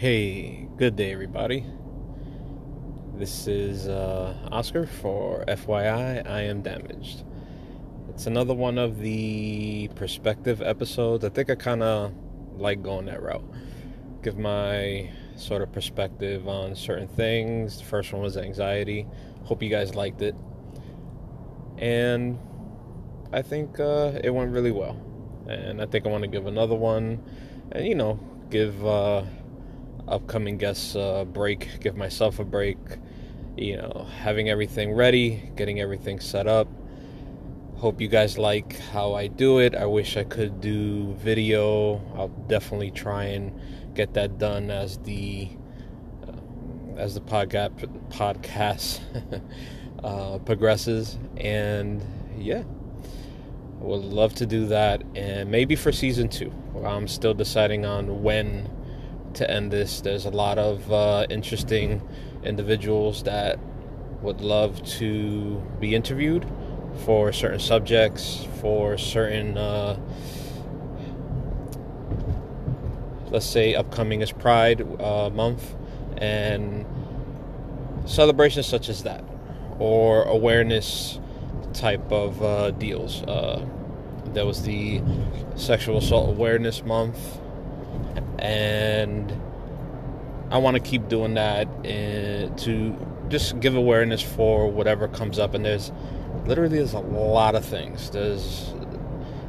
Hey, good day, everybody. This is uh, Oscar for FYI, I am damaged. It's another one of the perspective episodes. I think I kind of like going that route. Give my sort of perspective on certain things. The first one was anxiety. Hope you guys liked it. And I think uh, it went really well. And I think I want to give another one and, you know, give. Uh, upcoming guests a break, give myself a break, you know, having everything ready, getting everything set up. Hope you guys like how I do it. I wish I could do video. I'll definitely try and get that done as the uh, as the podcast podcast uh, progresses. And yeah, would love to do that, and maybe for season two. I'm still deciding on when to end this. There's a lot of uh, interesting individuals that would love to be interviewed for certain subjects, for certain, uh, let's say, upcoming is Pride uh, Month, and celebrations such as that, or awareness type of uh, deals. Uh, there was the Sexual Assault Awareness Month and I want to keep doing that uh, to just give awareness for whatever comes up. And there's literally there's a lot of things. There's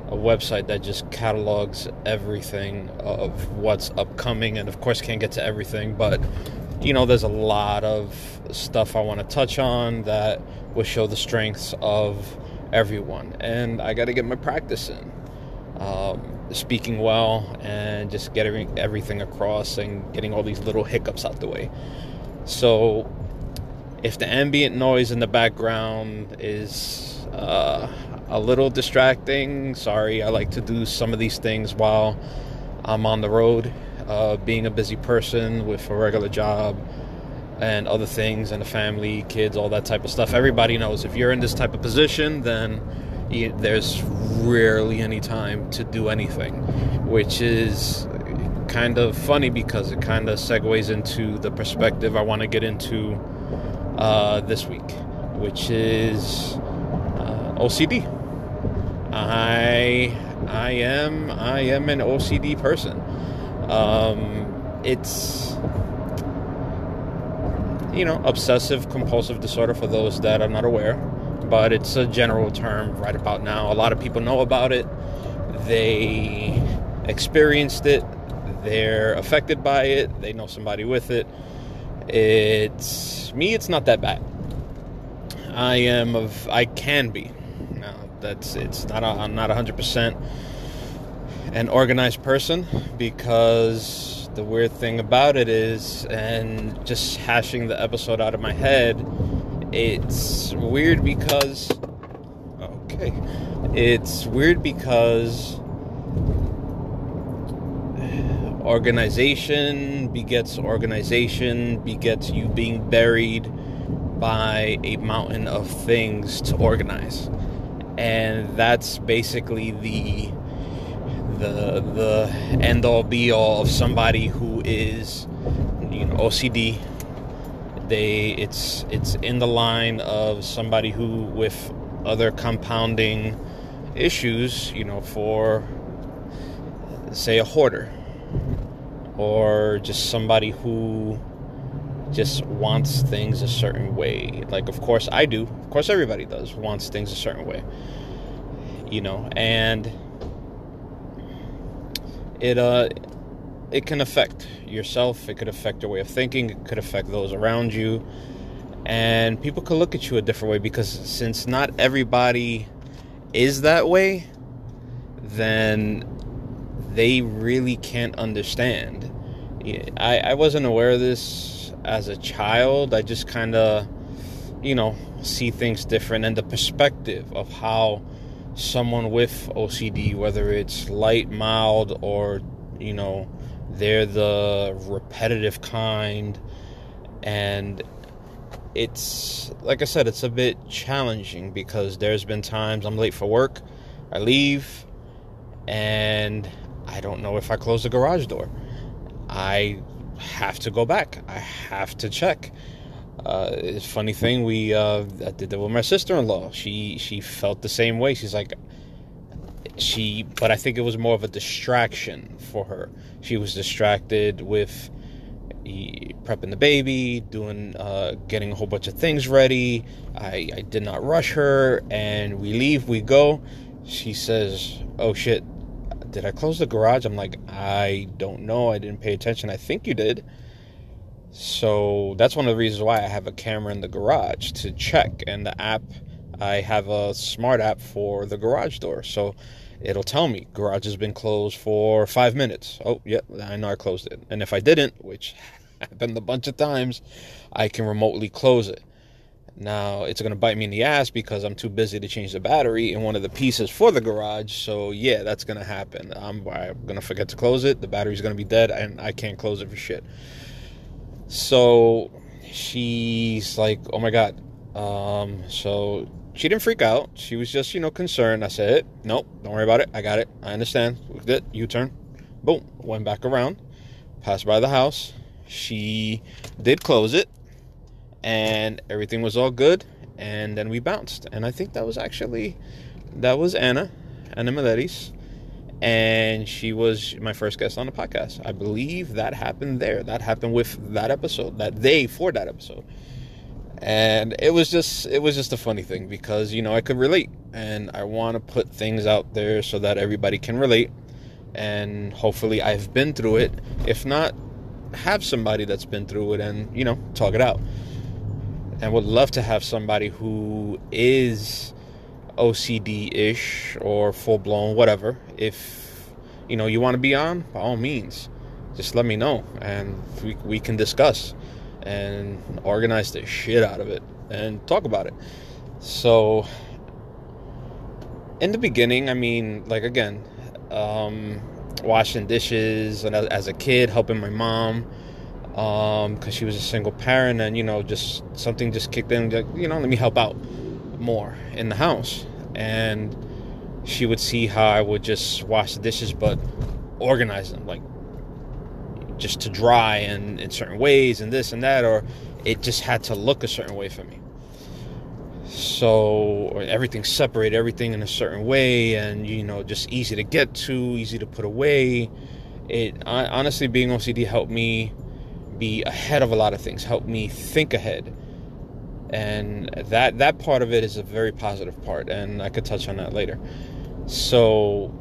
a website that just catalogs everything of what's upcoming, and of course can't get to everything, but you know there's a lot of stuff I want to touch on that will show the strengths of everyone, and I got to get my practice in. Um, speaking well and just getting everything across and getting all these little hiccups out the way. So, if the ambient noise in the background is uh, a little distracting, sorry, I like to do some of these things while I'm on the road, uh, being a busy person with a regular job and other things and a family, kids, all that type of stuff. Everybody knows if you're in this type of position, then there's rarely any time to do anything, which is kind of funny because it kind of segues into the perspective I want to get into uh, this week, which is uh, OCD. I I am I am an OCD person. Um, it's you know obsessive compulsive disorder for those that are not aware but it's a general term right about now. A lot of people know about it. They experienced it. They're affected by it. They know somebody with it. It's me. It's not that bad. I am of. I can be. Now that's. It's not. A, I'm not 100 percent an organized person because the weird thing about it is, and just hashing the episode out of my head it's weird because okay. It's weird because organization begets organization begets you being buried by a mountain of things to organize. And that's basically the the the end all be all of somebody who is you know OCD they it's it's in the line of somebody who with other compounding issues, you know, for say a hoarder or just somebody who just wants things a certain way. Like of course I do. Of course everybody does wants things a certain way. You know, and it uh it can affect yourself, it could affect your way of thinking, it could affect those around you. And people could look at you a different way because since not everybody is that way, then they really can't understand. I, I wasn't aware of this as a child. I just kind of, you know, see things different and the perspective of how someone with OCD, whether it's light, mild, or, you know, they're the repetitive kind, and it's like I said, it's a bit challenging because there's been times I'm late for work, I leave, and I don't know if I close the garage door. I have to go back. I have to check. Uh, it's funny thing. We uh, I did that with my sister in law. She she felt the same way. She's like, she, but I think it was more of a distraction for her. She was distracted with prepping the baby, doing, uh, getting a whole bunch of things ready. I, I did not rush her, and we leave. We go. She says, "Oh shit, did I close the garage?" I'm like, "I don't know. I didn't pay attention. I think you did." So that's one of the reasons why I have a camera in the garage to check, and the app. I have a smart app for the garage door, so it'll tell me garage has been closed for five minutes. Oh, yep, yeah, I know I closed it. And if I didn't, which happened a bunch of times, I can remotely close it. Now it's to bite me in the ass because I'm too busy to change the battery in one of the pieces for the garage. So yeah, that's to happen. I'm, I'm to forget to close it. The battery's to be dead, and I can't close it for shit. So she's like, "Oh my god." Um, so she didn't freak out. She was just, you know, concerned. I said, nope, don't worry about it. I got it. I understand. Good. U turn. Boom. Went back around. Passed by the house. She did close it. And everything was all good. And then we bounced. And I think that was actually, that was Anna, Anna Miletis. And she was my first guest on the podcast. I believe that happened there. That happened with that episode, that day for that episode and it was just it was just a funny thing because you know I could relate. And I want to put things out there so that everybody can relate. And hopefully I've been through it. If not have somebody that's been through it and you know talk it out. And would love to have somebody who is OCD-ish or full-blown whatever. If you know you want to be on by all means just let me know and we, we can discuss and organize the shit out of it and talk about it. So, in the beginning, I mean, like again, um, washing dishes and as a kid, helping my mom because um, she was a single parent, and you know, just something just kicked in, like, you know, let me help out more in the house. And she would see how I would just wash the dishes, but organize them, like just to dry and in certain ways and this and that, or it just had to look a certain way for me. So everything separate, everything in a certain way, and you know, just easy to get to, easy to put away. It honestly, being OCD helped me be ahead of a lot of things, helped me think ahead, and that that part of it is a very positive part, and I could touch on that later. So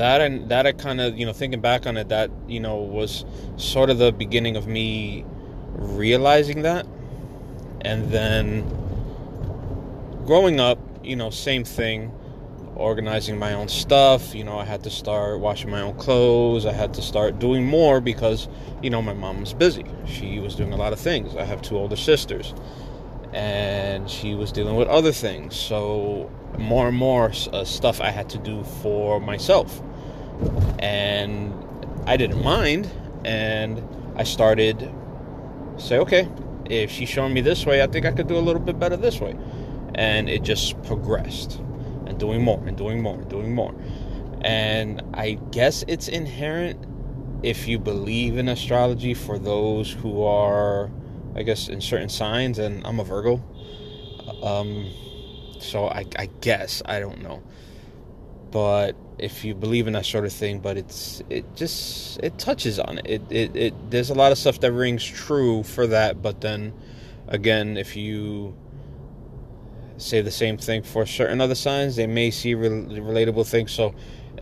that and that I kind of you know thinking back on it that you know was sort of the beginning of me realizing that. And then growing up you know same thing organizing my own stuff you know I had to start washing my own clothes I had to start doing more because you know my mom was busy. She was doing a lot of things. I have two older sisters and she was dealing with other things. So more and more uh, stuff I had to do for myself. And I didn't mind. And I started say, okay, if she's showing me this way, I think I could do a little bit better this way. And it just progressed and doing more and doing more and doing more. And I guess it's inherent if you believe in astrology for those who are, I guess, in certain signs. And I'm a Virgo. Um, so I, I guess I don't know. But if you believe in that sort of thing, but it's it just it touches on it. It it, it there's a lot of stuff that rings true for that, but then again, if you say the same thing for certain other signs, they may see re- relatable things. So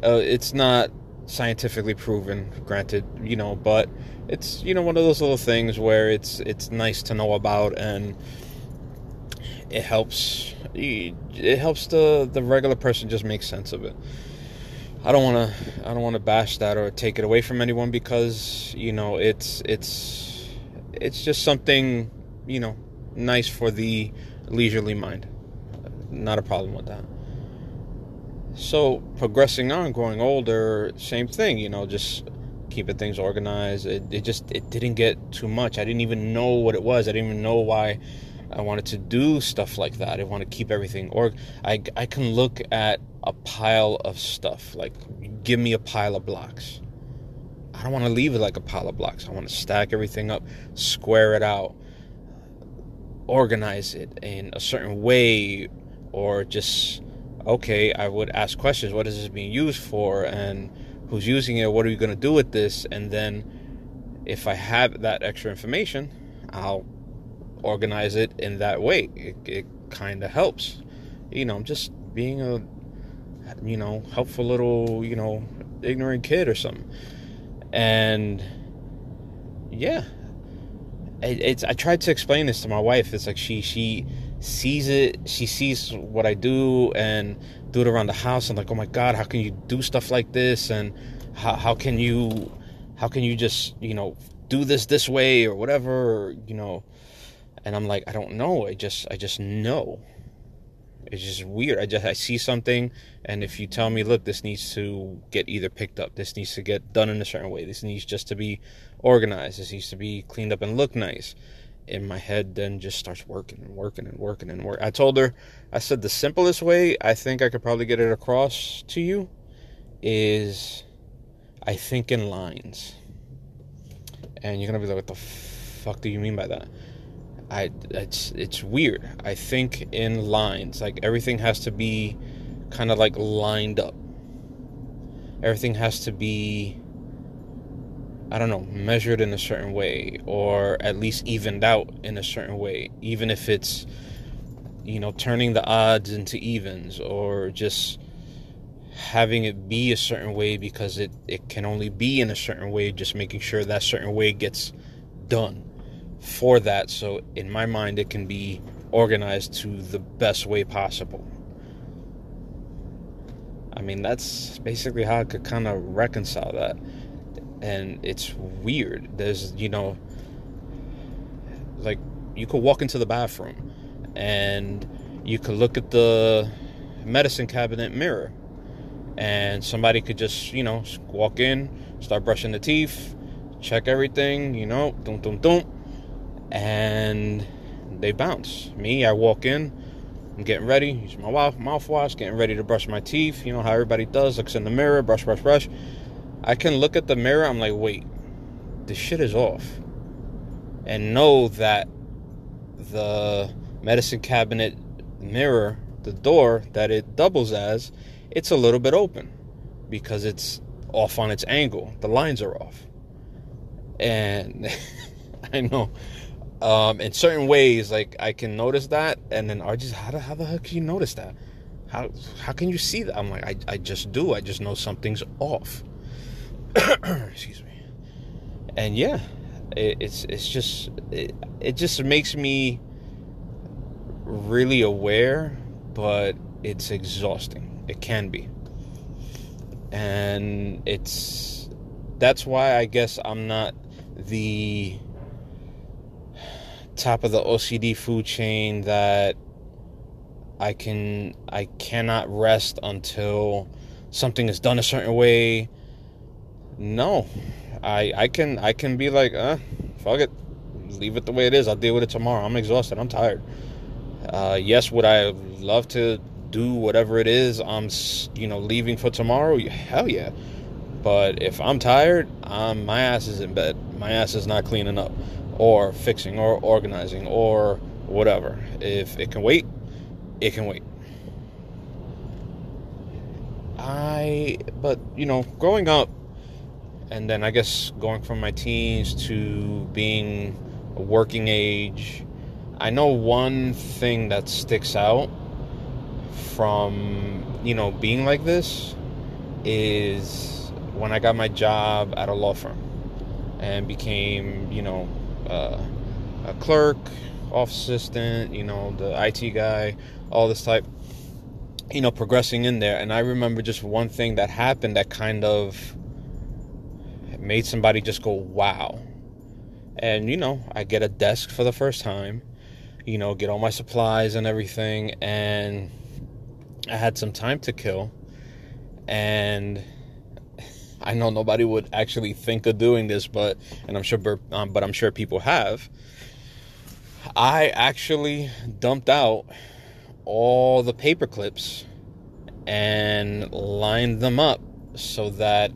uh, it's not scientifically proven, granted, you know, but it's you know one of those little things where it's it's nice to know about and it helps it helps the the regular person just make sense of it. I don't want to I don't want to bash that or take it away from anyone because you know it's it's it's just something you know nice for the leisurely mind. Not a problem with that. So progressing on, growing older, same thing. You know, just keeping things organized. It, it just it didn't get too much. I didn't even know what it was. I didn't even know why I wanted to do stuff like that. I want to keep everything or I I can look at a pile of stuff like give me a pile of blocks. I don't want to leave it like a pile of blocks. I want to stack everything up, square it out, organize it in a certain way, or just okay, I would ask questions. What is this being used for? And who's using it? What are you going to do with this? And then if I have that extra information, I'll organize it in that way. It, it kind of helps. You know, just being a, you know, helpful little, you know, ignorant kid or something. And yeah, it, it's. I tried to explain this to my wife. It's like she she sees it. She sees what I do and do it around the house. And like, oh my god, how can you do stuff like this? And how how can you how can you just you know do this this way or whatever? Or, you know and I'm like, I don't know. I just I just know. It's just weird. I just I see something, and if you tell me, look, this needs to get either picked up, this needs to get done in a certain way, this needs just to be organized, this needs to be cleaned up and look nice. In my head, then just starts working and working and working and work. I told her, I said the simplest way I think I could probably get it across to you is I think in lines. And you're gonna be like, what the fuck do you mean by that? I it's it's weird. I think in lines, like everything has to be kind of like lined up. Everything has to be I don't know, measured in a certain way or at least evened out in a certain way, even if it's you know, turning the odds into evens or just having it be a certain way because it, it can only be in a certain way, just making sure that certain way gets done for that so in my mind it can be organized to the best way possible. I mean that's basically how i could kind of reconcile that. And it's weird. There's you know like you could walk into the bathroom and you could look at the medicine cabinet mirror and somebody could just you know walk in start brushing the teeth check everything you know dum dum dum and they bounce. Me, I walk in, I'm getting ready, use my mouthwash, getting ready to brush my teeth. You know how everybody does, looks in the mirror, brush, brush, brush. I can look at the mirror, I'm like, wait, this shit is off. And know that the medicine cabinet mirror, the door that it doubles as, it's a little bit open because it's off on its angle. The lines are off. And I know um, in certain ways, like I can notice that, and then RJ's, how the how the heck can you notice that? How how can you see that? I'm like, I, I just do. I just know something's off. Excuse me. And yeah, it, it's it's just it, it just makes me really aware, but it's exhausting. It can be, and it's that's why I guess I'm not the top of the OCD food chain that I can I cannot rest until something is done a certain way. No. I I can I can be like, uh, fuck it. Leave it the way it is. I'll deal with it tomorrow. I'm exhausted. I'm tired. Uh, yes, would I love to do whatever it is I'm you know leaving for tomorrow? Hell yeah. But if I'm tired, I'm, my ass is in bed. My ass is not cleaning up or fixing or organizing or whatever. If it can wait, it can wait. I, but you know, growing up, and then I guess going from my teens to being a working age, I know one thing that sticks out from, you know, being like this is when I got my job at a law firm and became, you know, uh, a clerk, office assistant, you know, the IT guy, all this type, you know, progressing in there. And I remember just one thing that happened that kind of made somebody just go, wow. And, you know, I get a desk for the first time, you know, get all my supplies and everything. And I had some time to kill. And I know nobody would actually think of doing this, but and I'm sure, um, but I'm sure people have. I actually dumped out all the paper clips and lined them up so that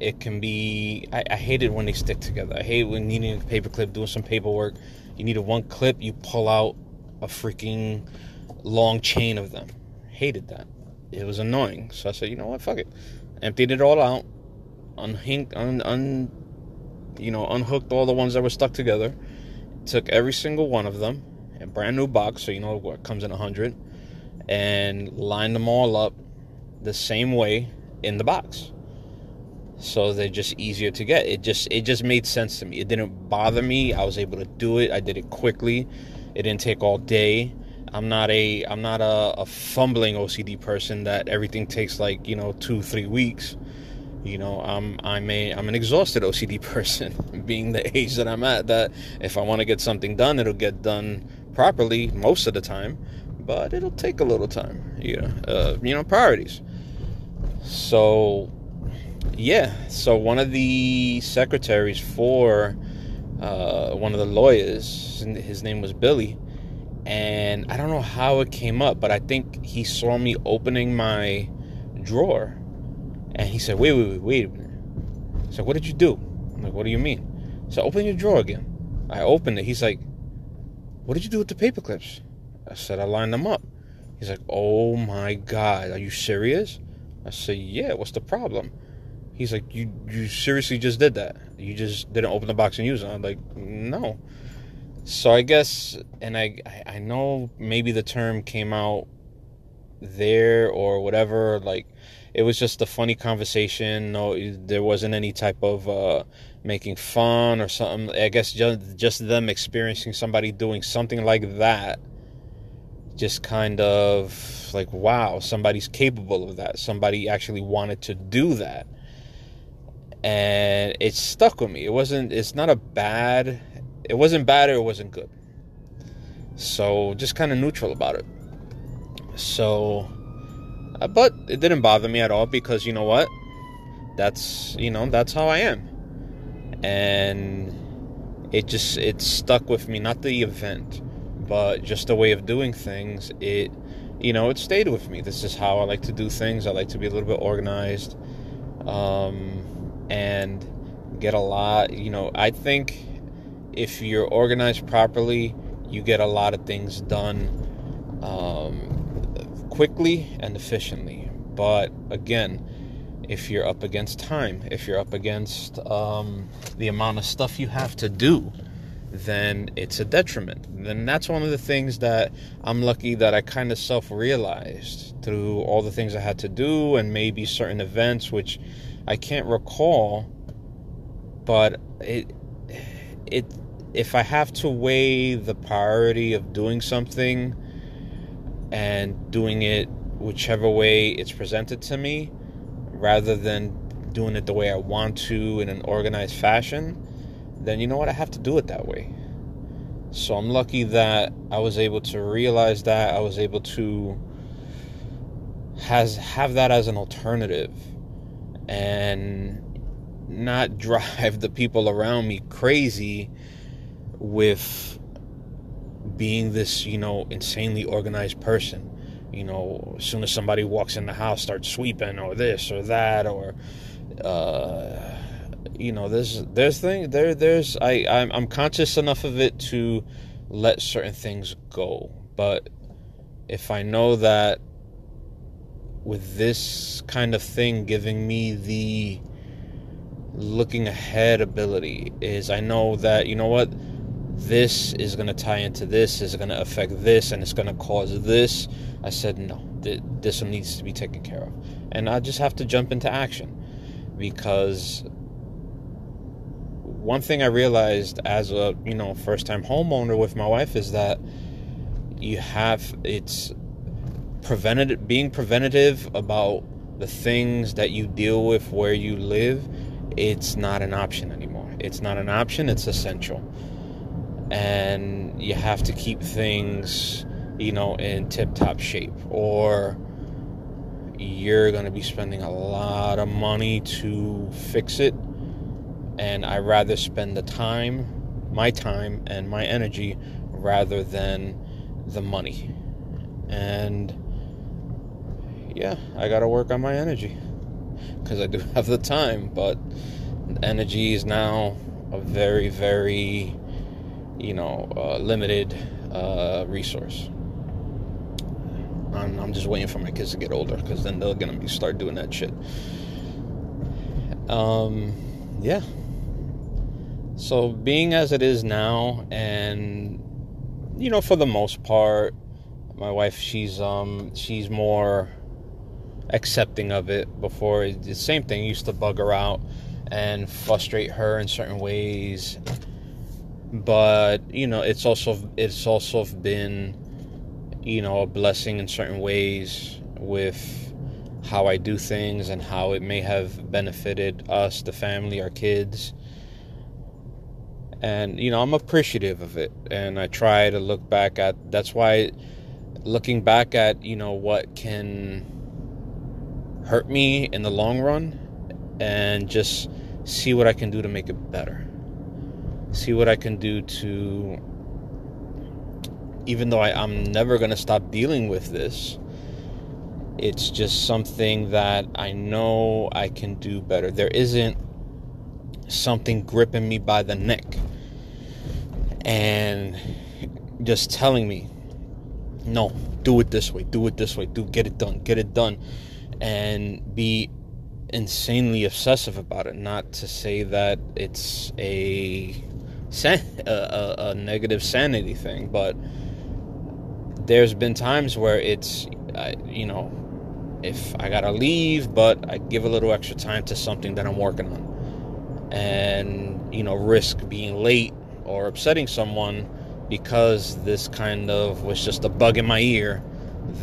it can be. I, I hate it when they stick together. I hate when needing a paper clip, doing some paperwork. You need a one clip, you pull out a freaking long chain of them. Hated that. It was annoying. So I said, you know what, fuck it. Emptied it all out, unhinked, un, un, you know, unhooked all the ones that were stuck together. Took every single one of them, a brand new box, so you know what comes in a hundred, and lined them all up the same way in the box. So they're just easier to get. It just it just made sense to me. It didn't bother me. I was able to do it. I did it quickly. It didn't take all day. I'm not a I'm not a, a fumbling OCD person that everything takes like you know two three weeks. You know I'm I'm a I'm an exhausted OCD person, being the age that I'm at. That if I want to get something done, it'll get done properly most of the time, but it'll take a little time. You know, uh, you know priorities. So, yeah. So one of the secretaries for uh, one of the lawyers, his name was Billy, and I don't know how it came up, but I think he saw me opening my drawer, and he said, "Wait, wait, wait, wait a minute." So "What did you do?" I'm like, "What do you mean?" So open your drawer again. I opened it. He's like, "What did you do with the paper clips?" I said, "I lined them up." He's like, "Oh my god, are you serious?" I said, yeah, what's the problem? He's like, you you seriously just did that? You just didn't open the box and use it? I'm like, no. So I guess, and I I know maybe the term came out there or whatever. Like, it was just a funny conversation. No, there wasn't any type of uh, making fun or something. I guess just just them experiencing somebody doing something like that just kind of like, wow, somebody's capable of that. Somebody actually wanted to do that. And it stuck with me. It wasn't, it's not a bad, it wasn't bad or it wasn't good. So just kind of neutral about it. So, but it didn't bother me at all because you know what? That's, you know, that's how I am. And it just, it stuck with me, not the event but just a way of doing things, it you know, it stayed with me. This is how I like to do things. I like to be a little bit organized um, and get a lot. You know, I think if you're organized properly, you get a lot of things done um, quickly and efficiently. But again, if you're up against time, if you're up against um, the amount of stuff you have to do, then it's a detriment. Then that's one of the things that I'm lucky that I kind of self realized through all the things I had to do and maybe certain events which I can't recall. But it, it, if I have to weigh the priority of doing something and doing it whichever way it's presented to me, rather than doing it the way I want to in an organized fashion, then you know what? I have to do it that way. So I'm lucky that I was able to realize that. I was able to has have that as an alternative and not drive the people around me crazy with being this, you know, insanely organized person. You know, as soon as somebody walks in the house, start sweeping or this or that or uh you know there's there's thing there there's I I'm, I'm conscious enough of it to let certain things go but if I know that with this kind of thing giving me the looking ahead ability is I know that you know what this is going to tie into this is going to affect this and it's going to cause this? I said no this one needs to be taken care of. And I just have to jump into action because one thing I realized as a you know first time homeowner with my wife is that you have it's preventative being preventative about the things that you deal with where you live it's not an option anymore. It's not an option it's essential and you have to keep things you know in tip top shape or you're going to be spending a lot of money to fix it and I rather spend the time, my time, and my energy rather than the money. And yeah, I got to work on my energy. because I do have the time, but energy is now a very, very, you know, uh, limited uh, resource. I'm, I'm, just waiting for my kids to get older because then they're gonna be start doing that shit. Um, yeah. So being as it is now, and you know, for the most part, my wife she's um she's more accepting of it. Before the same thing used to bug her out and frustrate her in certain ways but you know it's also it's also been you know a blessing in certain ways with how I do things and how it may have benefited us the family our kids and you know I'm appreciative of it and I try to look back at that's why looking back at you know what can hurt me in the long run and just see what I can do to make it better. See what I can do to, even though I, I'm never going to stop dealing with this, it's just something that I know I can do better. There isn't something gripping me by the neck and just telling me, no, do it this way, do it this way, do get it done, get it done, and be insanely obsessive about it. Not to say that it's a a, a, negative sanity thing, but there's been times where it's, you know, if I gotta leave, but I give a little extra time to something that I'm working on, and you know, risk being late or upsetting someone because this kind of was just a bug in my ear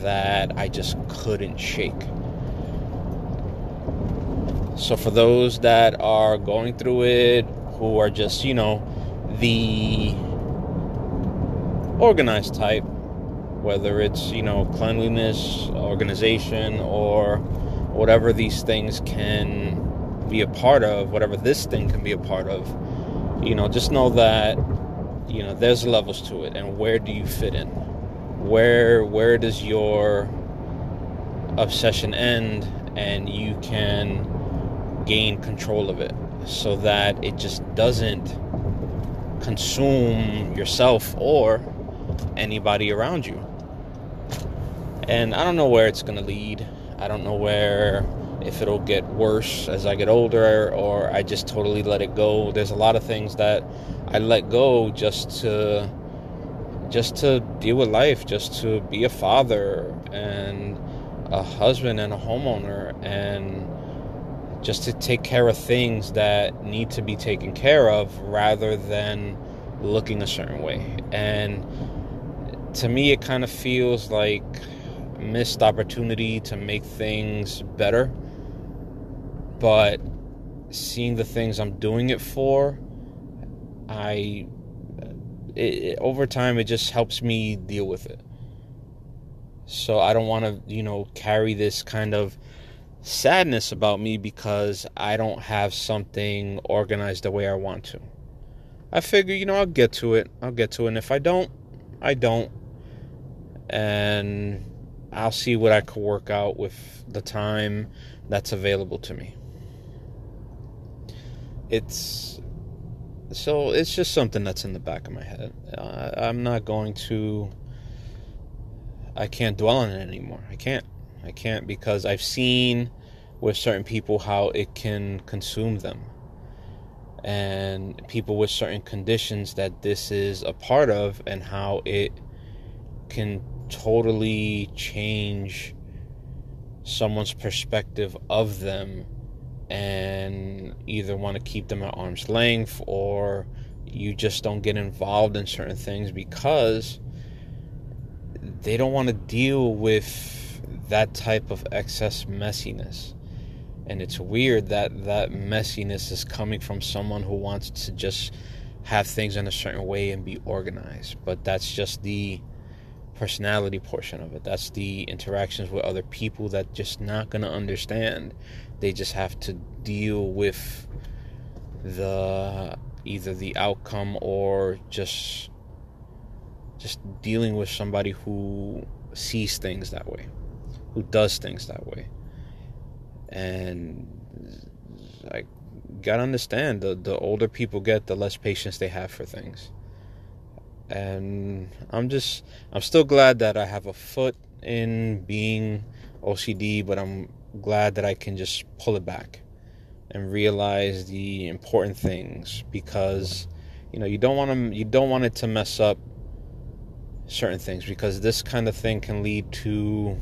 that I just couldn't shake. So, for those that are going through it, who are just, you know, the organized type, whether it's, you know, cleanliness, organization, or whatever these things can be a part of, whatever this thing can be a part of, you know, just know that, you know, there's levels to it. And where do you fit in? Where, where does your obsession end and you can gain control of it so that it just doesn't consume yourself or anybody around you. And I don't know where it's going to lead. I don't know where if it'll get worse as I get older or I just totally let it go. There's a lot of things that I let go just to just to deal with life, just to be a father and a husband and a homeowner and just to take care of things that need to be taken care of rather than looking a certain way. And to me, it kind of feels like missed opportunity to make things better. But seeing the things I'm doing it for, I it, over time it just helps me deal with it. So I don't want to, you know, carry this kind of sadness about me because I don't have something organized the way I want to. I figure, you know, I'll get to it. I'll get to it. And if I don't, I don't. And I'll see what I can work out with the time that's available to me. It's so it's just something that's in the back of my head. Uh, I'm not going to. I can't dwell on it anymore. I can't. I can't because I've seen with certain people how it can consume them. And people with certain conditions that this is a part of, and how it can totally change someone's perspective of them and either want to keep them at arm's length or you just don't get involved in certain things because they don't want to deal with that type of excess messiness. And it's weird that that messiness is coming from someone who wants to just have things in a certain way and be organized. But that's just the personality portion of it. That's the interactions with other people that just not going to understand. They just have to deal with the either the outcome or just just dealing with somebody who sees things that way who does things that way. and I gotta understand the the older people get, the less patience they have for things. And I'm just I'm still glad that I have a foot in being OCD, but I'm glad that I can just pull it back and realize the important things because you know you don't want to you don't want it to mess up certain things because this kind of thing can lead to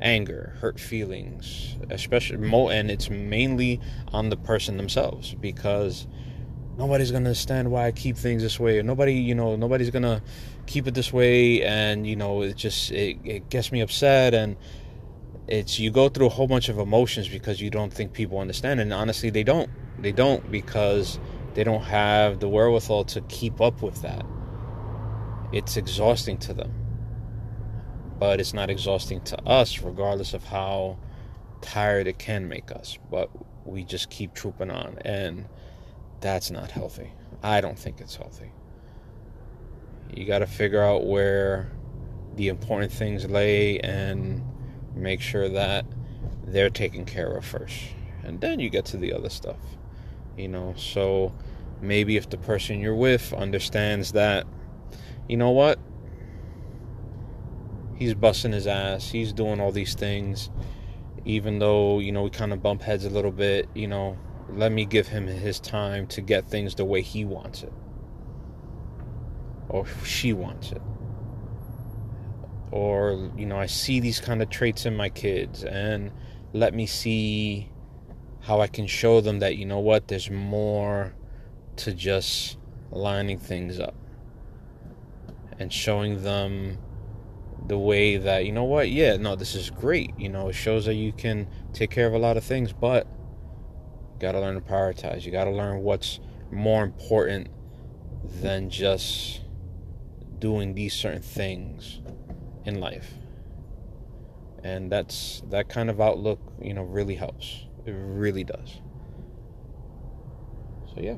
anger, hurt feelings, especially and it's mainly on the person themselves because nobody's gonna understand why I keep things this way, nobody, you know, nobody's gonna keep it this way, and you know, it just it, it gets me upset, and it's you go through a whole bunch of emotions because you don't think people understand, and honestly, they don't, they don't because they don't have the wherewithal to keep up with that. It's exhausting to them but it's not exhausting to us, regardless of how tired it can make us. But we just keep trooping on, and that's not healthy. I don't think it's healthy. You got to figure out where the important things lay and make sure that they're taken care of first. And then you get to the other stuff. You know, so maybe if the person you're with understands that, you know what, he's busting his ass. He's doing all these things, even though you know we kind of bump heads a little bit. You know, let me give him his time to get things the way he wants it, or she wants it. Or you know, I see these kind of traits in my kids, and let me see how I can show them that you know what, there's more to just lining things up and showing them the way that you know what? Yeah no this is great. You know it shows that you can take care of a lot of things but you got to learn to prioritize. You got to learn what's more important than just doing these certain things in life. And that's that kind of outlook you know really helps. It really does. So yeah.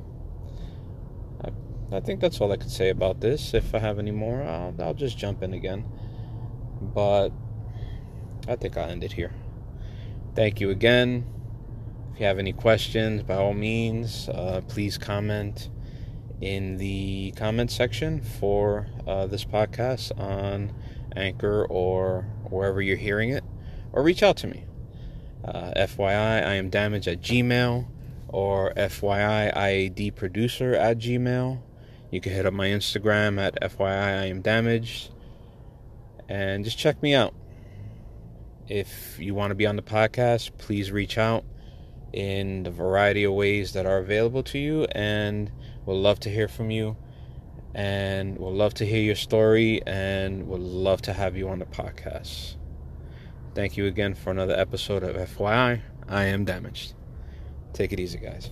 I, I think that's all I could say about this. If I have any more I'll, I'll just jump in again but I think I'll end it here. Thank you again. If you have any questions, by all means, uh, please comment in the comment section for uh, this podcast on Anchor or wherever you're hearing it, or reach out to me. Uh, FYI, I am damaged at Gmail or FYI IAD producer at Gmail. You can hit up my Instagram at FYI I am damaged and just check me out. If you want to be on the podcast, please reach out in the variety of ways that are available to you, and we'll love to hear from you. And we'll love to hear your story, and we'll love to have you on the podcast. Thank you again for another episode of FYI. I am damaged. Take it easy, guys.